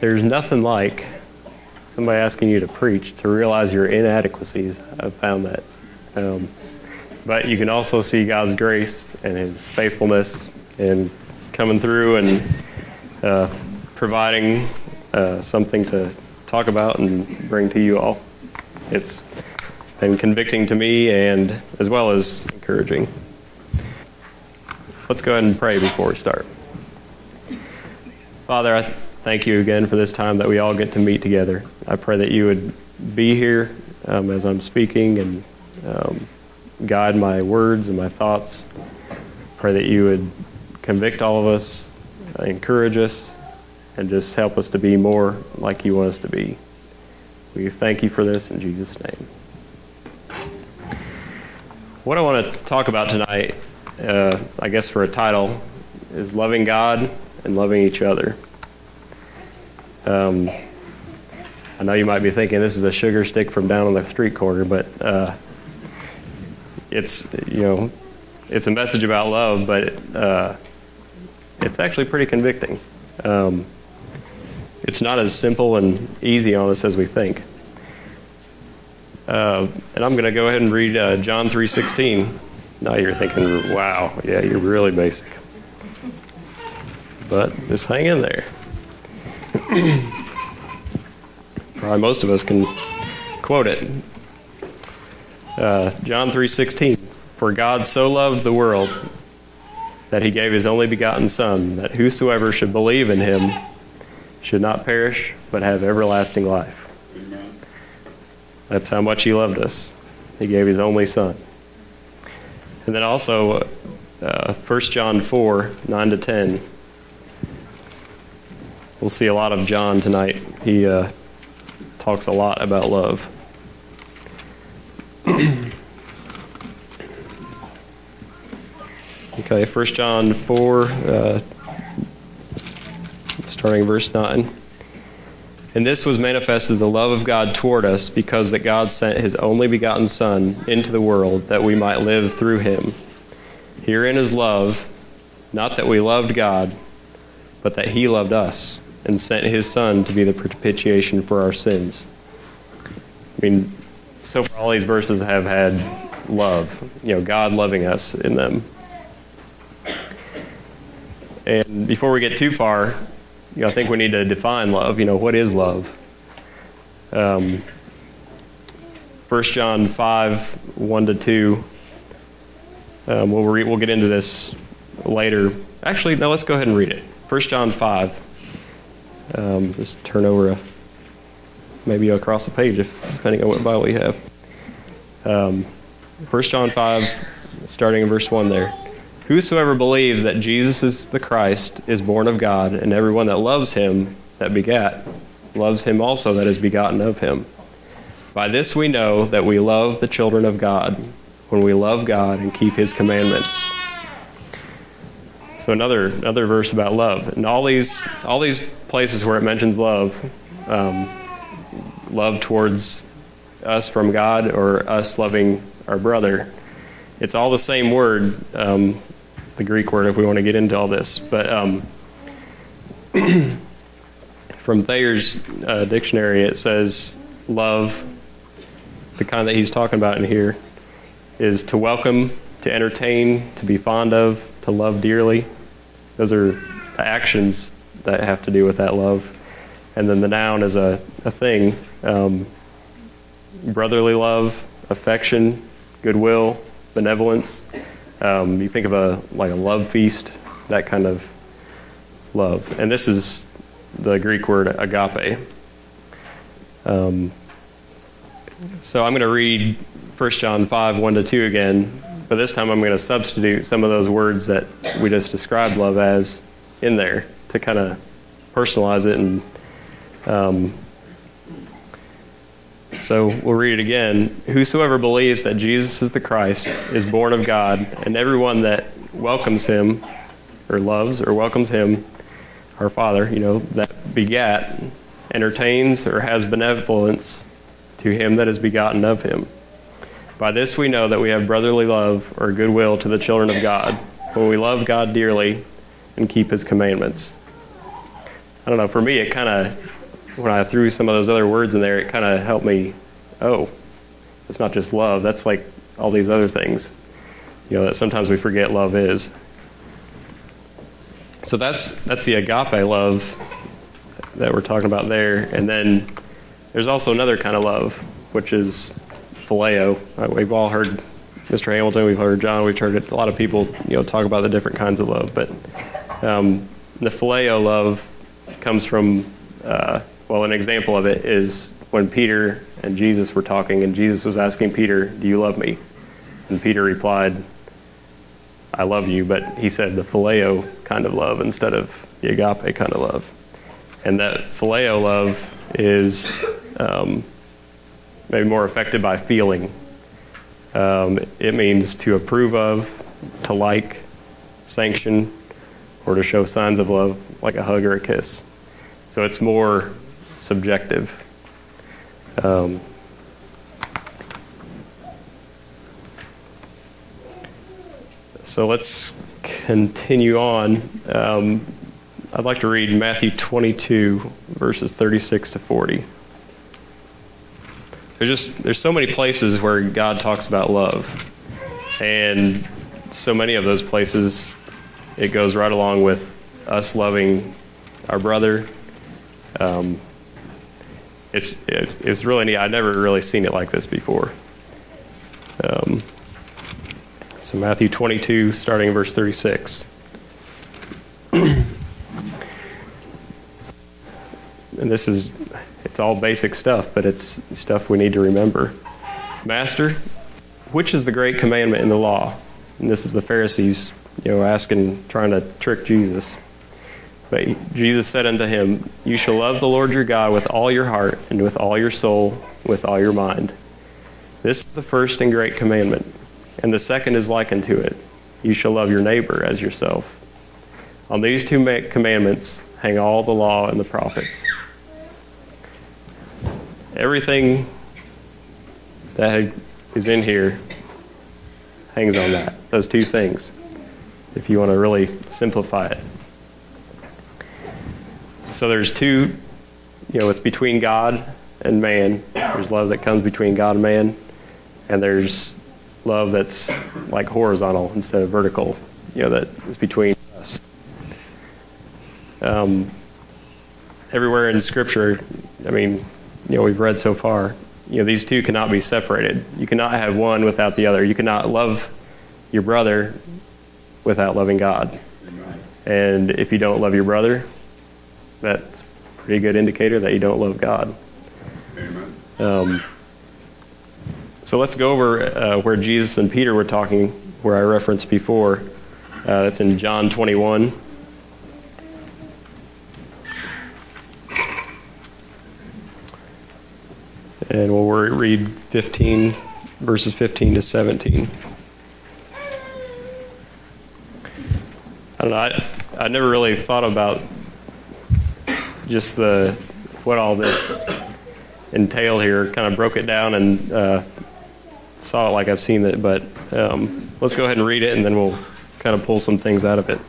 there's nothing like somebody asking you to preach to realize your inadequacies. I've found that. Um, but you can also see God's grace and His faithfulness in coming through and uh, providing uh, something to talk about and bring to you all. It's been convicting to me and as well as encouraging. Let's go ahead and pray before we start. Father, I thank you again for this time that we all get to meet together. I pray that you would be here um, as I'm speaking and um, guide my words and my thoughts. Pray that you would convict all of us, uh, encourage us, and just help us to be more like you want us to be. We thank you for this in Jesus' name. What I want to talk about tonight, uh, I guess for a title, is loving God and loving each other. Um, I know you might be thinking this is a sugar stick from down on the street corner, but uh, it's you know it's a message about love, but uh, it's actually pretty convicting. Um, it's not as simple and easy on us as we think. Uh, and I'm going to go ahead and read uh, John 3:16. Now you're thinking, "Wow, yeah, you're really basic." But just hang in there. Probably most of us can quote it. Uh, John 3:16. For God so loved the world that he gave his only begotten Son, that whosoever should believe in him should not perish, but have everlasting life. That's how much he loved us. He gave his only Son. And then also, uh, 1 John 4 9 to 10. We'll see a lot of John tonight. He uh, talks a lot about love. okay, 1 John 4, uh, starting verse 9. And this was manifested the love of God toward us, because that God sent his only begotten Son into the world that we might live through him. Herein is love, not that we loved God, but that he loved us and sent his Son to be the propitiation for our sins. I mean, so far all these verses have had love, you know, God loving us in them. And before we get too far, you know, I think we need to define love. You know, what is love? Um, 1 John 5, 1 to 2. Um, we'll, re- we'll get into this later. Actually, no, let's go ahead and read it. 1 John 5. Um, just turn over a, maybe across the page, depending on what Bible you have. Um, 1 John 5, starting in verse 1 there. Whosoever believes that Jesus is the Christ is born of God, and everyone that loves him that begat loves him also that is begotten of him. By this we know that we love the children of God, when we love God and keep his commandments. So another another verse about love, and all these all these places where it mentions love, um, love towards us from God or us loving our brother, it's all the same word, um, the Greek word. If we want to get into all this, but um, from Thayer's uh, dictionary, it says love, the kind that he's talking about in here, is to welcome, to entertain, to be fond of, to love dearly. Those are the actions that have to do with that love. And then the noun is a, a thing um, brotherly love, affection, goodwill, benevolence. Um, you think of a like a love feast, that kind of love. And this is the Greek word agape. Um, so I'm going to read 1 John 5, 1 to 2 again, but this time I'm going to substitute some of those words that we just described love as in there to kind of personalize it. And um, so we'll read it again. Whosoever believes that Jesus is the Christ is born of God, and everyone that welcomes him or loves or welcomes him, our Father, you know, that begat, entertains or has benevolence to him that is begotten of him. By this we know that we have brotherly love or goodwill to the children of God, when we love God dearly and keep his commandments. I don't know, for me, it kind of, when I threw some of those other words in there, it kind of helped me, oh, it's not just love, that's like all these other things, you know, that sometimes we forget love is. So that's, that's the agape love that we're talking about there. And then there's also another kind of love, which is phileo. Uh, we've all heard Mr. Hamilton, we've heard John, we've heard a lot of people, you know, talk about the different kinds of love. But um, the phileo love comes from, uh, well, an example of it is when Peter and Jesus were talking, and Jesus was asking Peter, "Do you love me?" And Peter replied, "I love you," but he said the phileo kind of love instead of the agape kind of love. And that phileo love is um, maybe more affected by feeling. Um, it means to approve of, to like, sanction, or to show signs of love, like a hug or a kiss. So it's more subjective. Um, so let's continue on. Um, I'd like to read Matthew 22, verses 36 to 40. There's just there's so many places where God talks about love, and so many of those places, it goes right along with us loving our brother. Um, it's it, it's really neat. I've never really seen it like this before. Um, so Matthew 22, starting in verse 36. and this is it's all basic stuff, but it's stuff we need to remember. Master, which is the great commandment in the law? And this is the Pharisees, you know, asking, trying to trick Jesus. But Jesus said unto him, You shall love the Lord your God with all your heart, and with all your soul, with all your mind. This is the first and great commandment. And the second is like unto it You shall love your neighbor as yourself. On these two commandments hang all the law and the prophets. Everything that is in here hangs on that, those two things, if you want to really simplify it. So there's two, you know, it's between God and man. There's love that comes between God and man, and there's love that's like horizontal instead of vertical, you know, that is between us. Um, everywhere in Scripture, I mean, you know we've read so far. You know these two cannot be separated. You cannot have one without the other. You cannot love your brother without loving God. And if you don't love your brother, that's a pretty good indicator that you don't love God. Um, so let's go over uh, where Jesus and Peter were talking, where I referenced before. Uh, that's in John 21. and we'll read 15 verses 15 to 17. I don't know. I, I never really thought about just the what all this entailed here. Kind of broke it down and uh, saw it like I've seen it. But um, let's go ahead and read it, and then we'll kind of pull some things out of it.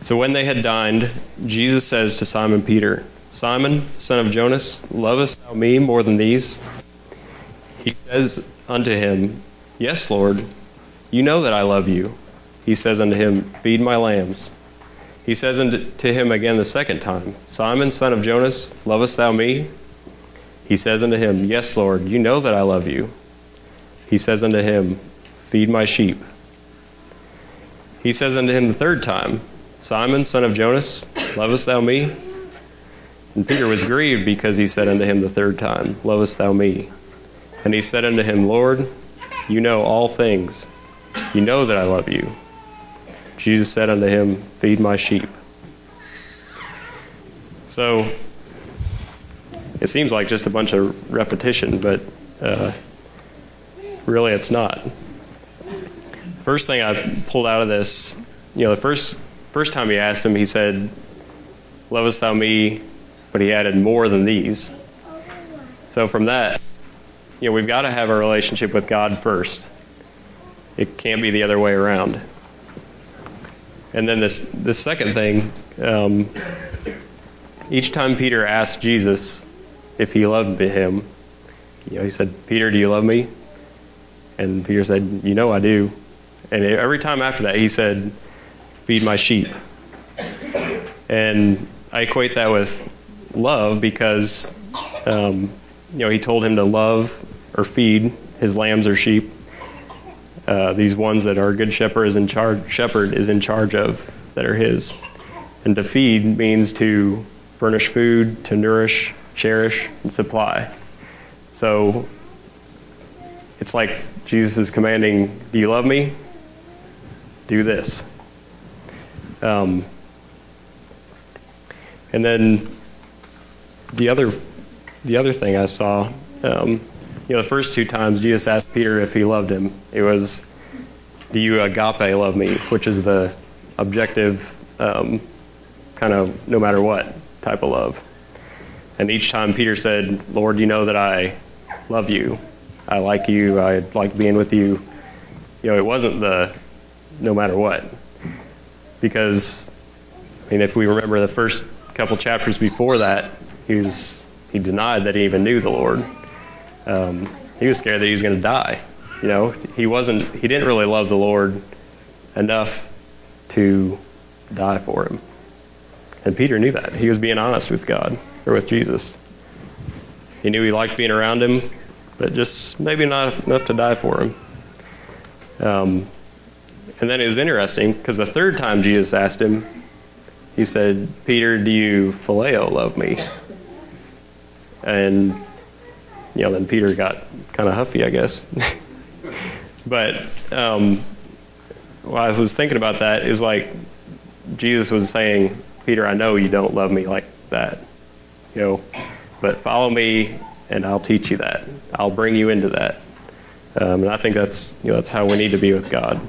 So when they had dined, Jesus says to Simon Peter. Simon, son of Jonas, lovest thou me more than these? He says unto him, Yes, Lord, you know that I love you. He says unto him, Feed my lambs. He says unto him again the second time, Simon, son of Jonas, lovest thou me? He says unto him, Yes, Lord, you know that I love you. He says unto him, Feed my sheep. He says unto him the third time, Simon, son of Jonas, lovest thou me? And Peter was grieved because he said unto him the third time, Lovest thou me? And he said unto him, Lord, you know all things. You know that I love you. Jesus said unto him, Feed my sheep. So, it seems like just a bunch of repetition, but uh, really it's not. First thing I pulled out of this, you know, the first first time he asked him, he said, Lovest thou me? but he added more than these. So from that, you know, we've got to have a relationship with God first. It can't be the other way around. And then this the second thing, um, each time Peter asked Jesus if he loved him, you know, he said, Peter, do you love me? And Peter said, You know I do. And every time after that, he said, Feed my sheep. And I equate that with love because, um, you know, he told him to love or feed his lambs or sheep. Uh, these ones that our good shepherd is in charge shepherd is in charge of that are his. And to feed means to furnish food, to nourish, cherish, and supply. So it's like Jesus is commanding, Do you love me? Do this. Um, and then the other, the other thing I saw, um, you know, the first two times Jesus asked Peter if he loved him, it was, Do you agape love me? Which is the objective, um, kind of no matter what type of love. And each time Peter said, Lord, you know that I love you. I like you. I like being with you. You know, it wasn't the no matter what. Because, I mean, if we remember the first couple chapters before that, he was he denied that he even knew the Lord. Um, he was scared that he was going to die. You know, he wasn't. He didn't really love the Lord enough to die for him. And Peter knew that. He was being honest with God or with Jesus. He knew he liked being around him, but just maybe not enough to die for him. Um, and then it was interesting because the third time Jesus asked him, he said, Peter, do you phileo love me? And, you know, then Peter got kind of huffy, I guess. but um, while I was thinking about that, is like Jesus was saying, Peter, I know you don't love me like that, you know, but follow me and I'll teach you that. I'll bring you into that. Um, and I think that's you know that's how we need to be with God.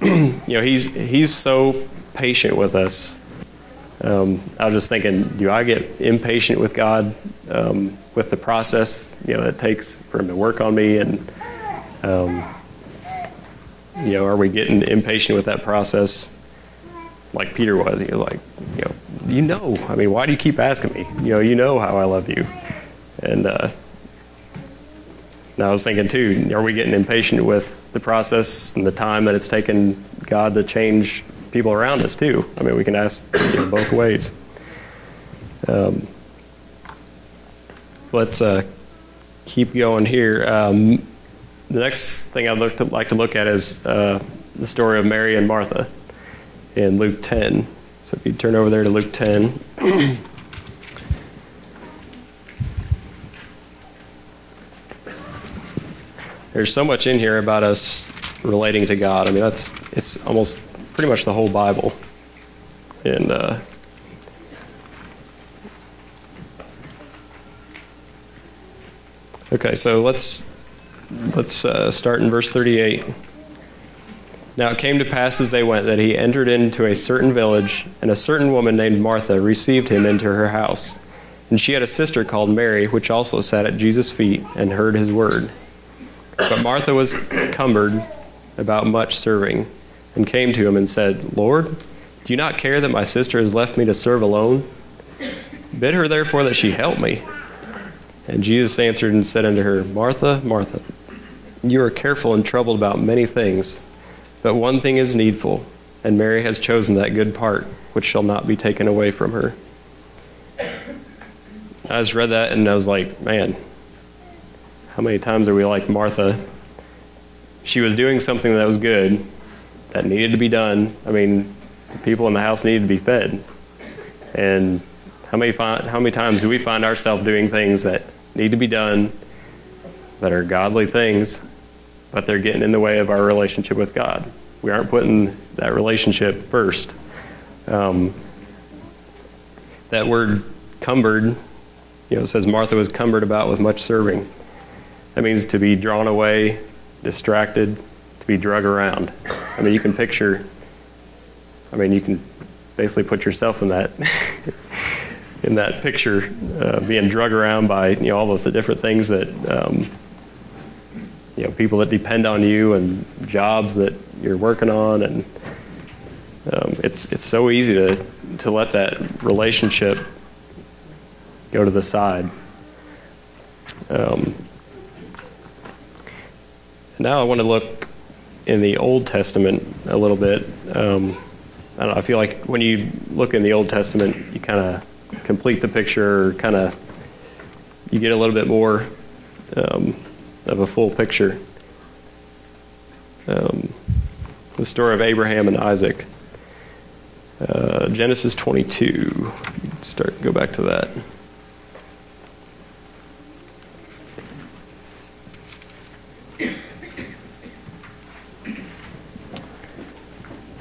you know, he's he's so patient with us. Um, I was just thinking, do I get impatient with God um, with the process you know it takes for Him to work on me, and um, you know, are we getting impatient with that process? Like Peter was, he was like, you know, you know, I mean, why do you keep asking me? You know, you know how I love you, and uh, now I was thinking too, are we getting impatient with the process and the time that it's taken God to change people around us too? I mean, we can ask you know, both ways. Um, let's uh, keep going here. Um, the next thing I'd to, like to look at is uh, the story of Mary and Martha in Luke 10. So if you turn over there to Luke 10. there's so much in here about us relating to God. I mean, that's it's almost pretty much the whole Bible. And uh, okay, so let's let's uh, start in verse 38. Now it came to pass as they went that he entered into a certain village, and a certain woman named Martha received him into her house. And she had a sister called Mary, which also sat at Jesus' feet and heard his word. But Martha was cumbered about much serving, and came to him and said, Lord, do you not care that my sister has left me to serve alone? Bid her therefore that she help me. And Jesus answered and said unto her, Martha, Martha, you are careful and troubled about many things, but one thing is needful, and Mary has chosen that good part, which shall not be taken away from her. I just read that and I was like, man, how many times are we like Martha? She was doing something that was good, that needed to be done. I mean, people in the house needed to be fed. And how many, how many times do we find ourselves doing things that need to be done, that are godly things, but they're getting in the way of our relationship with God? We aren't putting that relationship first. Um, that word cumbered, you know, it says Martha was cumbered about with much serving. That means to be drawn away, distracted, to be drug around. I mean, you can picture, I mean, you can basically put yourself in that. in that picture, uh, being drug around by you know all of the different things that um, you know people that depend on you and jobs that you're working on, and um, it's it's so easy to to let that relationship go to the side. Um, now I want to look in the Old Testament a little bit. Um, I, know, I feel like when you look in the Old Testament, you kind of complete the picture, kind of you get a little bit more um, of a full picture. Um, the story of Abraham and Isaac. Uh, Genesis 22. Start go back to that.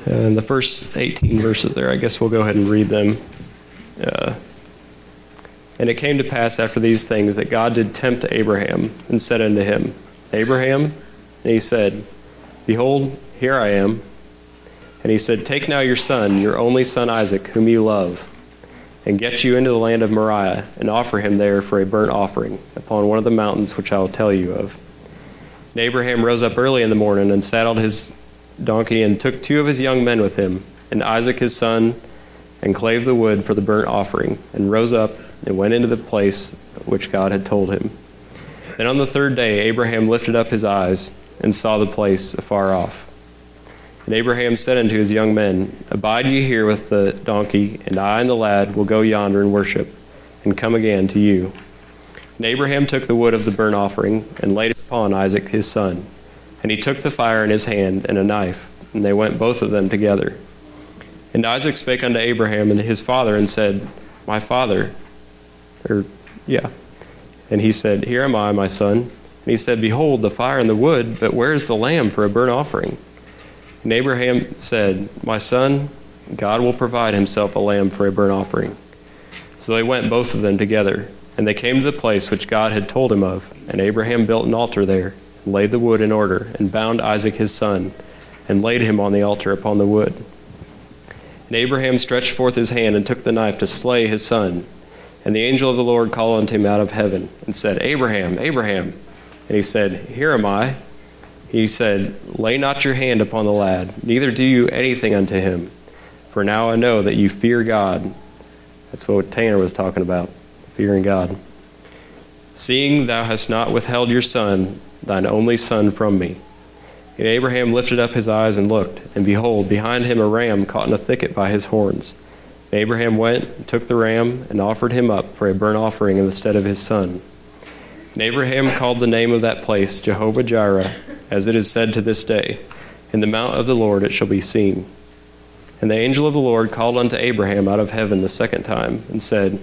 And the first 18 verses there, I guess we'll go ahead and read them. Uh, and it came to pass after these things that God did tempt Abraham and said unto him, Abraham, and he said, Behold, here I am. And he said, Take now your son, your only son Isaac, whom you love, and get you into the land of Moriah, and offer him there for a burnt offering upon one of the mountains which I will tell you of. And Abraham rose up early in the morning and saddled his donkey and took two of his young men with him, and Isaac his son, and clave the wood for the burnt offering, and rose up and went into the place which God had told him. Then on the third day Abraham lifted up his eyes and saw the place afar off. And Abraham said unto his young men, Abide ye here with the donkey, and I and the lad will go yonder and worship, and come again to you. And Abraham took the wood of the burnt offering, and laid it upon Isaac his son. And he took the fire in his hand and a knife, and they went both of them together. And Isaac spake unto Abraham and his father, and said, My father. Or, yeah. And he said, Here am I, my son. And he said, Behold, the fire and the wood, but where is the lamb for a burnt offering? And Abraham said, My son, God will provide himself a lamb for a burnt offering. So they went both of them together, and they came to the place which God had told him of. And Abraham built an altar there and laid the wood in order, and bound Isaac his son, and laid him on the altar upon the wood. And Abraham stretched forth his hand and took the knife to slay his son. And the angel of the Lord called unto him out of heaven, and said, Abraham, Abraham. And he said, Here am I. He said, Lay not your hand upon the lad, neither do you anything unto him. For now I know that you fear God. That's what Tanner was talking about, fearing God. Seeing thou hast not withheld your son, thine only son from me. And Abraham lifted up his eyes and looked, and behold, behind him a ram caught in a thicket by his horns. Abraham went, and took the ram, and offered him up for a burnt offering in the stead of his son. And Abraham called the name of that place Jehovah Jireh, as it is said to this day, In the mount of the Lord it shall be seen. And the angel of the Lord called unto Abraham out of heaven the second time, and said,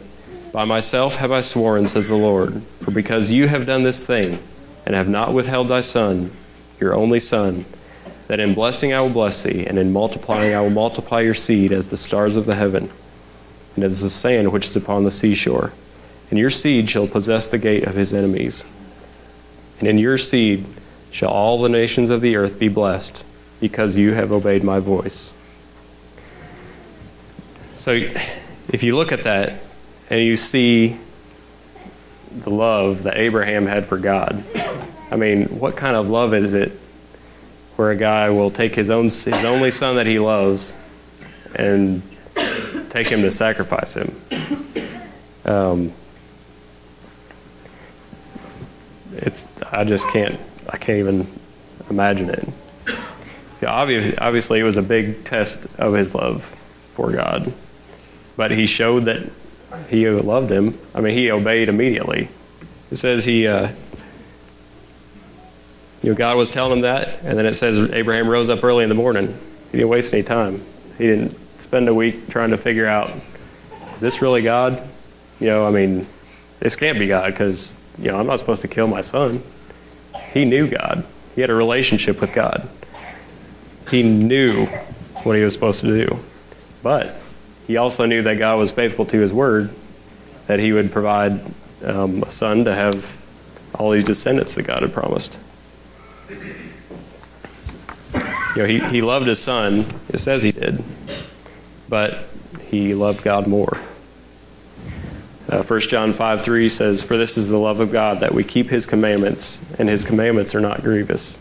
By myself have I sworn, says the Lord, for because you have done this thing, and have not withheld thy son, your only son, that in blessing I will bless thee, and in multiplying I will multiply your seed as the stars of the heaven, and as the sand which is upon the seashore. And your seed shall possess the gate of his enemies. And in your seed shall all the nations of the earth be blessed, because you have obeyed my voice. So, if you look at that and you see the love that Abraham had for God. I mean, what kind of love is it where a guy will take his own his only son that he loves and take him to sacrifice him? Um, it's I just can't I can't even imagine it. Yeah, obviously, obviously, it was a big test of his love for God, but he showed that he loved him. I mean, he obeyed immediately. It says he, uh, you know, God was telling him that, and then it says Abraham rose up early in the morning. He didn't waste any time. He didn't spend a week trying to figure out, is this really God? You know, I mean, this can't be God because, you know, I'm not supposed to kill my son. He knew God. He had a relationship with God. He knew what he was supposed to do. But he also knew that God was faithful to his word, that he would provide um, a son to have all these descendants that God had promised. You know, he, he loved his son, it says he did, but he loved God more. Uh, 1 John 5 3 says, For this is the love of God, that we keep his commandments, and his commandments are not grievous.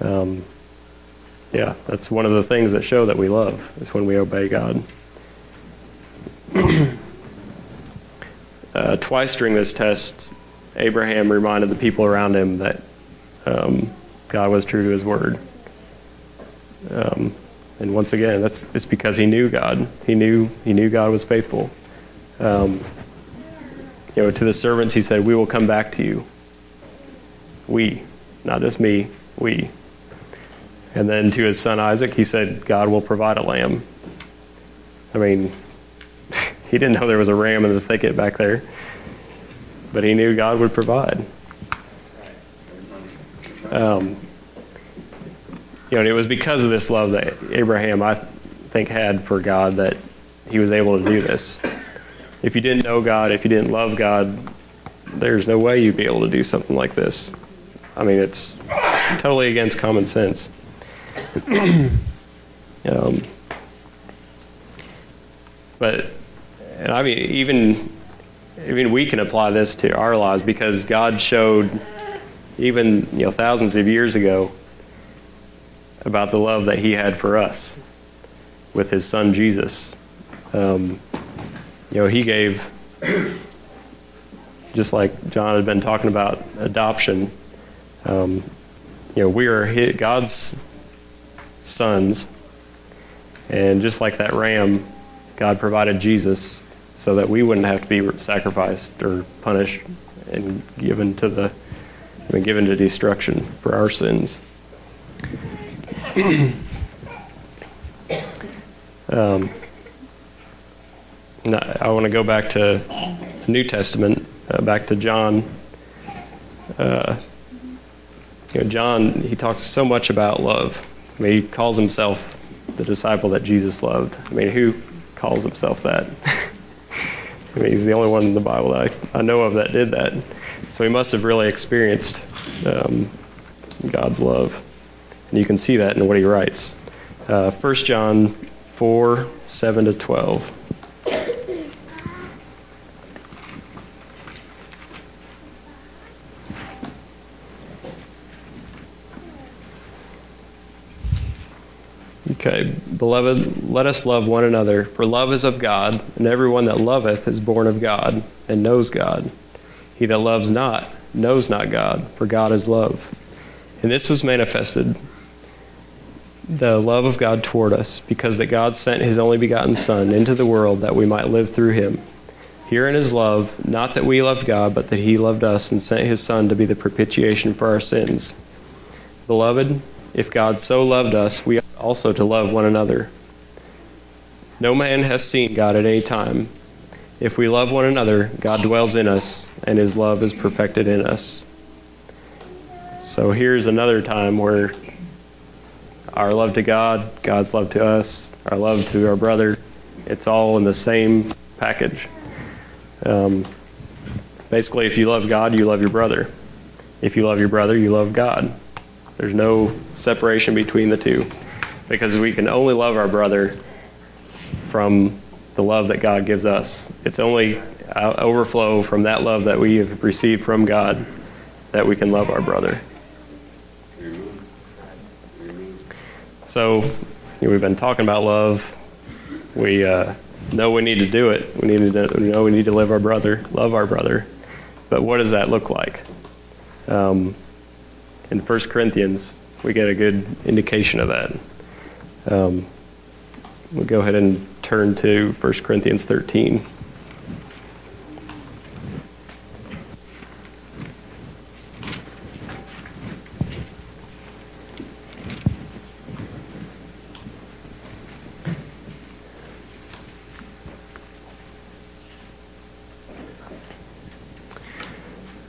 Um, yeah, that's one of the things that show that we love, is when we obey God. uh, twice during this test, Abraham reminded the people around him that um, God was true to his word. Um, and once again, that's it's because he knew God. He knew he knew God was faithful. Um, you know, to the servants, he said, "We will come back to you." We, not just me, we. And then to his son Isaac, he said, "God will provide a lamb." I mean, he didn't know there was a ram in the thicket back there, but he knew God would provide. Um, you know, it was because of this love that Abraham, I think, had for God that he was able to do this. If you didn't know God, if you didn't love God, there's no way you'd be able to do something like this. I mean, it's, it's totally against common sense. um, but, and I mean, even even we can apply this to our lives because God showed, even you know, thousands of years ago, about the love that He had for us with His Son Jesus. Um, you know, He gave, just like John had been talking about adoption. Um, you know, we are his, God's sons, and just like that ram, God provided Jesus so that we wouldn't have to be sacrificed or punished and given to the I given to destruction for our sins. um, I want to go back to the New Testament, uh, back to John. Uh, you know, John, he talks so much about love. I mean, he calls himself the disciple that Jesus loved. I mean, who calls himself that? I mean, he's the only one in the Bible that I, I know of that did that. So he must have really experienced um, God's love. And you can see that in what he writes. Uh, 1 John 4 7 to 12. Okay, beloved, let us love one another, for love is of God, and everyone that loveth is born of God, and knows God. He that loves not knows not God, for God is love. And this was manifested, the love of God toward us, because that God sent his only begotten Son into the world that we might live through him. Herein is love, not that we loved God, but that he loved us and sent his Son to be the propitiation for our sins. Beloved, if God so loved us, we ought also to love one another. No man has seen God at any time. If we love one another, God dwells in us, and his love is perfected in us. So here's another time where our love to God, God's love to us, our love to our brother, it's all in the same package. Um, basically, if you love God, you love your brother. If you love your brother, you love God. There's no separation between the two because we can only love our brother from the love that God gives us. It's only overflow from that love that we have received from God that we can love our brother. So, you know, we've been talking about love. We uh, know we need to do it. We need to we know we need to live our brother, love our brother. But what does that look like? Um, in 1 Corinthians, we get a good indication of that. Um, we'll go ahead and turn to 1 Corinthians 13.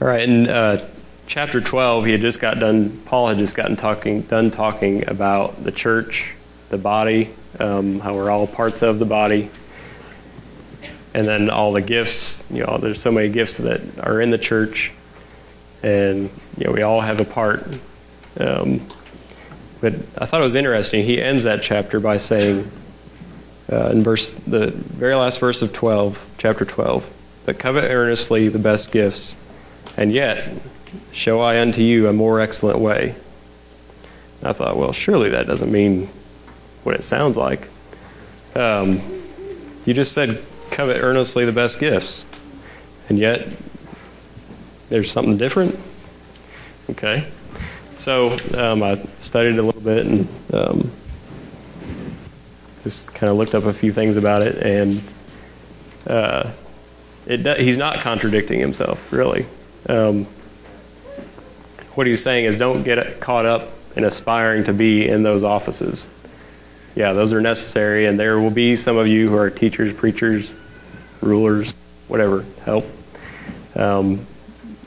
All right, in uh, chapter 12, he had just got done, Paul had just gotten talking, done talking about the church the body, um, how we're all parts of the body, and then all the gifts. You know, there's so many gifts that are in the church, and you know, we all have a part. Um, but I thought it was interesting. He ends that chapter by saying, uh, in verse the very last verse of 12, chapter 12, but covet earnestly the best gifts, and yet show I unto you a more excellent way. I thought, well, surely that doesn't mean what it sounds like. Um, you just said covet earnestly the best gifts, and yet there's something different. Okay, so um, I studied a little bit and um, just kind of looked up a few things about it, and uh, it, he's not contradicting himself, really. Um, what he's saying is don't get caught up in aspiring to be in those offices. Yeah, those are necessary, and there will be some of you who are teachers, preachers, rulers, whatever, help. Um,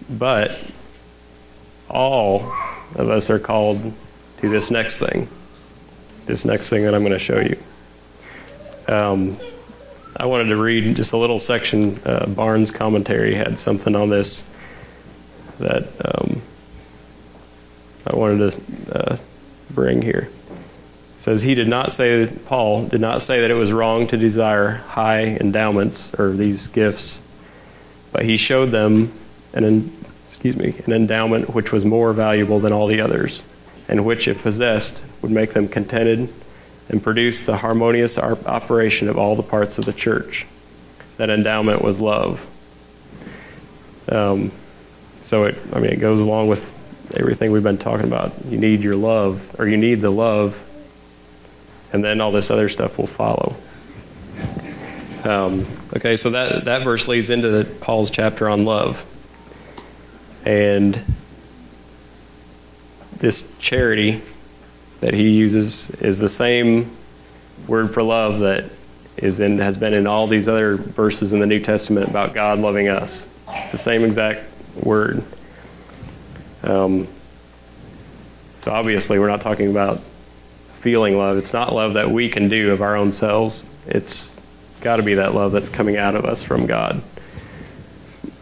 but all of us are called to this next thing, this next thing that I'm going to show you. Um, I wanted to read just a little section. Uh, Barnes' commentary had something on this that um, I wanted to uh, bring here. It says he did not say Paul did not say that it was wrong to desire high endowments or these gifts, but he showed them an excuse me an endowment which was more valuable than all the others, and which, if possessed, would make them contented and produce the harmonious operation of all the parts of the church. That endowment was love. Um, so it, I mean, it goes along with everything we've been talking about. You need your love, or you need the love, and then all this other stuff will follow. Um, okay, so that that verse leads into the, Paul's chapter on love, and this charity that he uses is the same word for love that is in has been in all these other verses in the New Testament about God loving us. It's the same exact word. Um, so obviously, we're not talking about feeling love. It's not love that we can do of our own selves. It's got to be that love that's coming out of us from God.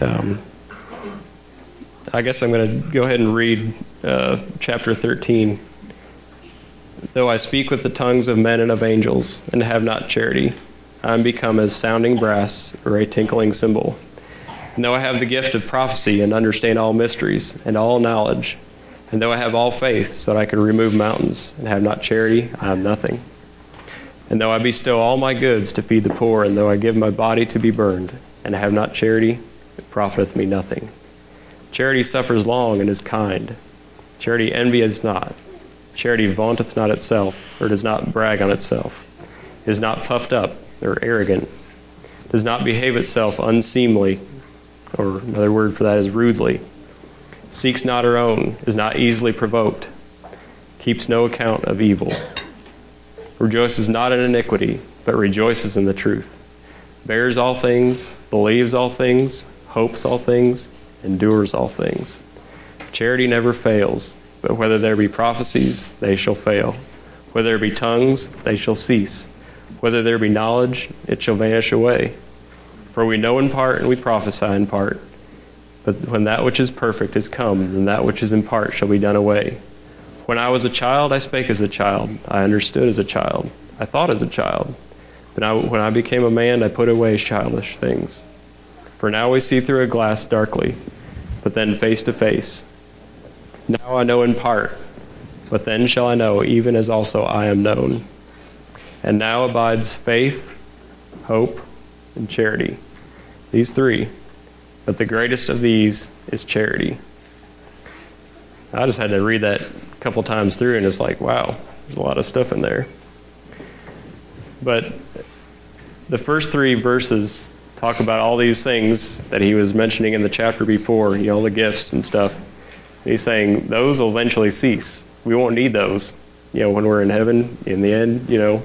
um, I guess I'm going to go ahead and read uh, chapter 13. Though I speak with the tongues of men and of angels, and have not charity, I am become as sounding brass or a tinkling cymbal. And though I have the gift of prophecy and understand all mysteries and all knowledge, and though I have all faith so that I can remove mountains and have not charity, I have nothing. And though I bestow all my goods to feed the poor, and though I give my body to be burned, and have not charity, it profiteth me nothing. Charity suffers long and is kind. Charity envieth not. Charity vaunteth not itself, or does not brag on itself, is not puffed up or arrogant, does not behave itself unseemly, or another word for that is rudely, seeks not her own, is not easily provoked, keeps no account of evil, rejoices not in iniquity, but rejoices in the truth, bears all things, believes all things, hopes all things, endures all things. Charity never fails, but whether there be prophecies, they shall fail. Whether there be tongues, they shall cease. Whether there be knowledge, it shall vanish away. For we know in part and we prophesy in part. But when that which is perfect is come, then that which is in part shall be done away. When I was a child, I spake as a child. I understood as a child. I thought as a child. But I, when I became a man, I put away childish things. For now we see through a glass darkly, but then face to face. Now I know in part, but then shall I know, even as also I am known. And now abides faith, hope, and charity. These three. But the greatest of these is charity. I just had to read that a couple times through, and it's like, wow, there's a lot of stuff in there. But the first three verses talk about all these things that he was mentioning in the chapter before, you know, the gifts and stuff. He's saying those will eventually cease. We won't need those, you know, when we're in heaven in the end, you know.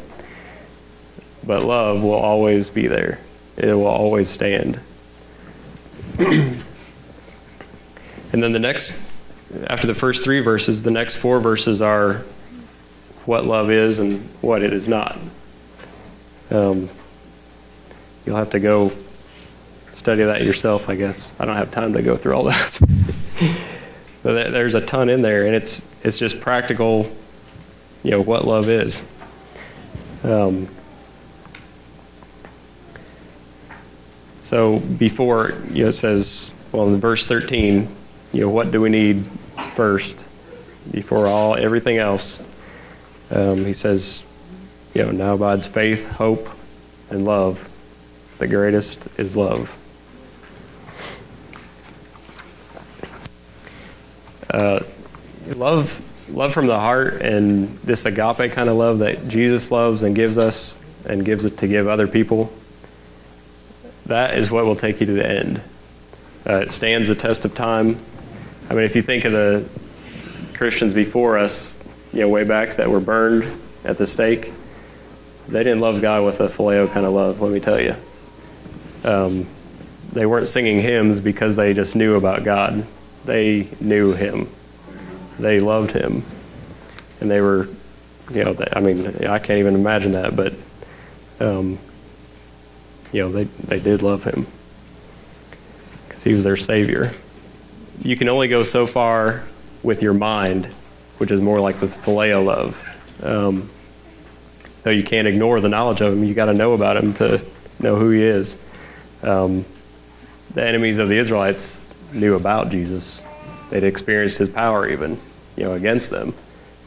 But love will always be there, it will always stand. and then the next, after the first three verses, the next four verses are what love is and what it is not. Um, you'll have to go study that yourself, I guess. I don't have time to go through all those. there's a ton in there, and it's it's just practical. You know what love is. Um, so before you know, it says, well, in verse 13, you know, what do we need first before all everything else? Um, he says, you know, now abides faith, hope, and love. The greatest is love. Uh, love, love from the heart, and this agape kind of love that Jesus loves and gives us, and gives it to give other people. That is what will take you to the end. Uh, it stands the test of time. I mean, if you think of the Christians before us, you know, way back that were burned at the stake, they didn't love God with a phileo kind of love. Let me tell you. Um, they weren't singing hymns because they just knew about God. They knew Him. They loved Him, and they were, you know, I mean, I can't even imagine that, but, um, you know, they they did love Him because He was their Savior. You can only go so far with your mind, which is more like with phileo love. Um, though you can't ignore the knowledge of him, you got to know about him to know who he is. Um, the enemies of the Israelites knew about Jesus. They'd experienced his power even, you know, against them,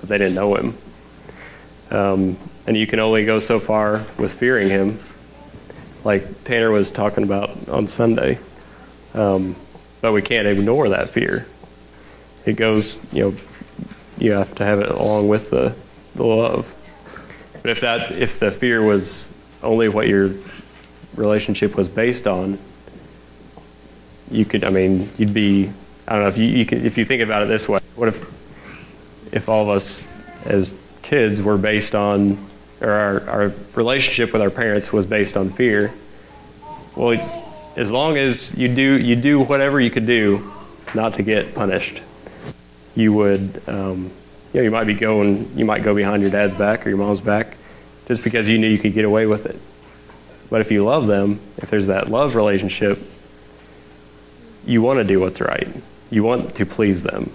but they didn't know him. Um, and you can only go so far with fearing him, like Tanner was talking about on Sunday. Um, but we can't ignore that fear. It goes, you know, you have to have it along with the, the love. But if that if the fear was only what your relationship was based on, you could I mean you'd be I don't know if you, you could, if you think about it this way. What if if all of us as kids were based on or our, our relationship with our parents was based on fear? Well, as long as you do you do whatever you could do not to get punished, you would. Um, you know, you might be going, you might go behind your dad's back or your mom's back just because you knew you could get away with it. But if you love them, if there's that love relationship, you want to do what's right. You want to please them.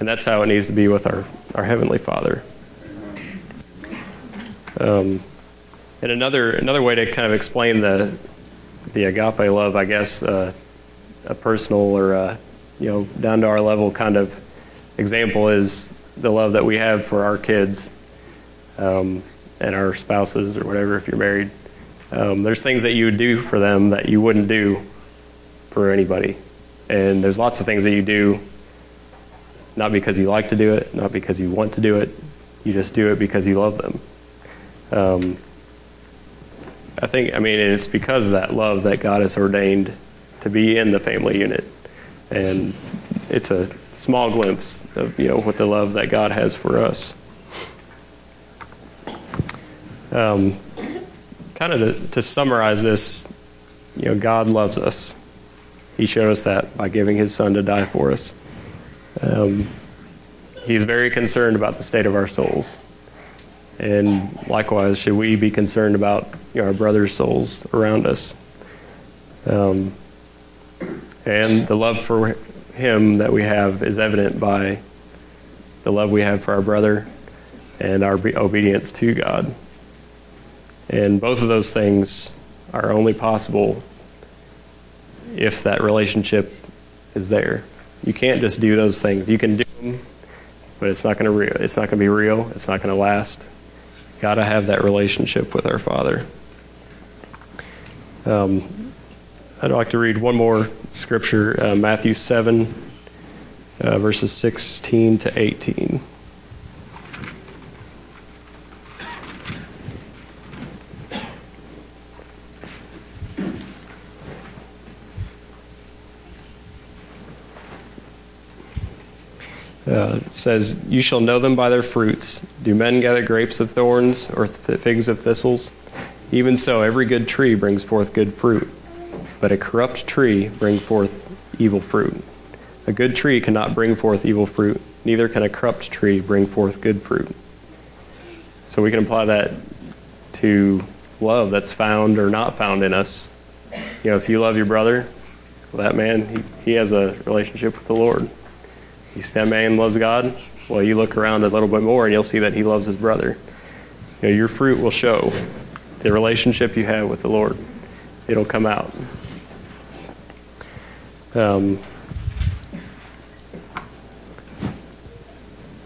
And that's how it needs to be with our, our Heavenly Father. Um, and another, another way to kind of explain the, the agape love, I guess, uh, a personal or, uh, you know, down to our level kind of example is the love that we have for our kids um, and our spouses or whatever if you're married. Um, there's things that you would do for them that you wouldn't do for anybody. And there's lots of things that you do not because you like to do it, not because you want to do it. You just do it because you love them. Um, I think, I mean, it's because of that love that God has ordained to be in the family unit. And it's a small glimpse of you know what the love that God has for us. Um, kind of to, to, summarize this, you know, God loves us. He showed us that by giving His Son to die for us. Um, he's very concerned about the state of our souls, and likewise, should we be concerned about you know, our brothers' souls around us? Um, and the love for him that we have is evident by the love we have for our brother and our obedience to God. And both of those things are only possible if that relationship is there. You can't just do those things. You can do them, but it's not going to real. It's not going to be real. It's not going to last. Got to have that relationship with our Father. Um, I'd like to read one more scripture, uh, Matthew 7, uh, verses 16 to 18. Uh, says, You shall know them by their fruits. Do men gather grapes of thorns or figs of thistles? Even so, every good tree brings forth good fruit but a corrupt tree bring forth evil fruit. A good tree cannot bring forth evil fruit, neither can a corrupt tree bring forth good fruit. So we can apply that to love that's found or not found in us. You know, if you love your brother, well, that man, he, he has a relationship with the Lord. You see that man loves God, well, you look around a little bit more and you'll see that he loves his brother. You know, your fruit will show the relationship you have with the Lord. It'll come out. Um,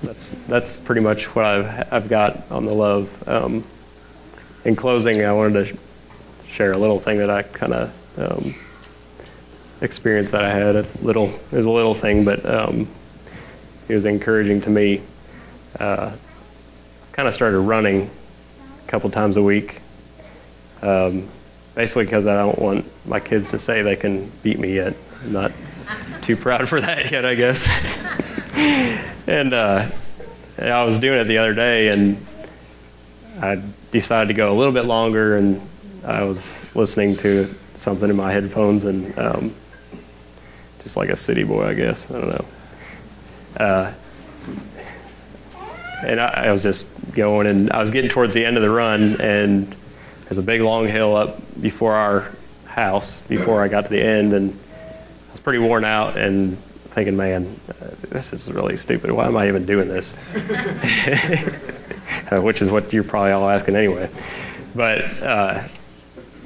that's that's pretty much what I've I've got on the love. Um, in closing, I wanted to share a little thing that I kind of um, experienced that I had. A little, it was a little thing, but um, it was encouraging to me. Uh, kind of started running a couple times a week, um, basically because I don't want my kids to say they can beat me yet. I'm not too proud for that yet, I guess. and uh, I was doing it the other day, and I decided to go a little bit longer, and I was listening to something in my headphones, and um, just like a city boy, I guess. I don't know. Uh, and I, I was just going, and I was getting towards the end of the run, and there's a big long hill up before our house before I got to the end, and I was pretty worn out and thinking, man, uh, this is really stupid. Why am I even doing this? uh, which is what you're probably all asking anyway. But uh,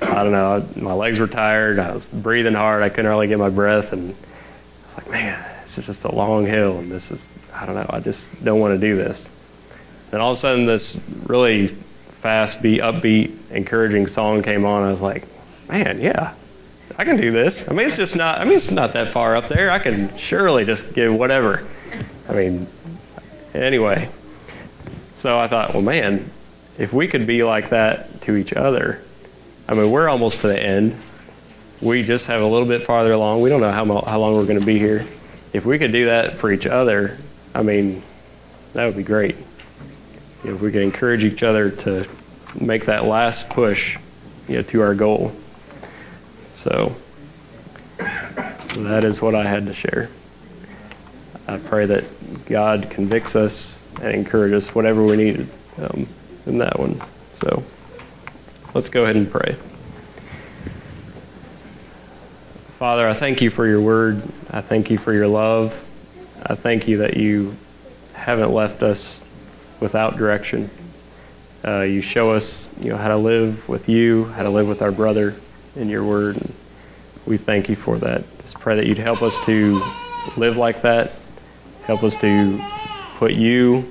I don't know. My legs were tired. I was breathing hard. I couldn't really get my breath, and I was like, man, this is just a long hill, and this is I don't know. I just don't want to do this. Then all of a sudden, this really fast beat, upbeat, encouraging song came on. I was like, man, yeah, I can do this. I mean, it's just not. I mean, it's not that far up there. I can surely just give whatever. I mean, anyway. So I thought, well, man, if we could be like that to each other, I mean, we're almost to the end. We just have a little bit farther along. We don't know how, how long we're going to be here. If we could do that for each other, I mean, that would be great. If we could encourage each other to make that last push, you know, to our goal. So that is what I had to share. I pray that God convicts us and encourages whatever we need um, in that one. So let's go ahead and pray. Father, I thank you for your word. I thank you for your love. I thank you that you haven't left us without direction. Uh, you show us, you know, how to live with you, how to live with our brother in your word. And we thank you for that. Just pray that you'd help us to live like that. Help us to put you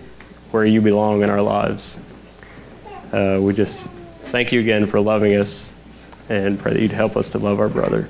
where you belong in our lives. Uh, we just thank you again for loving us and pray that you'd help us to love our brother.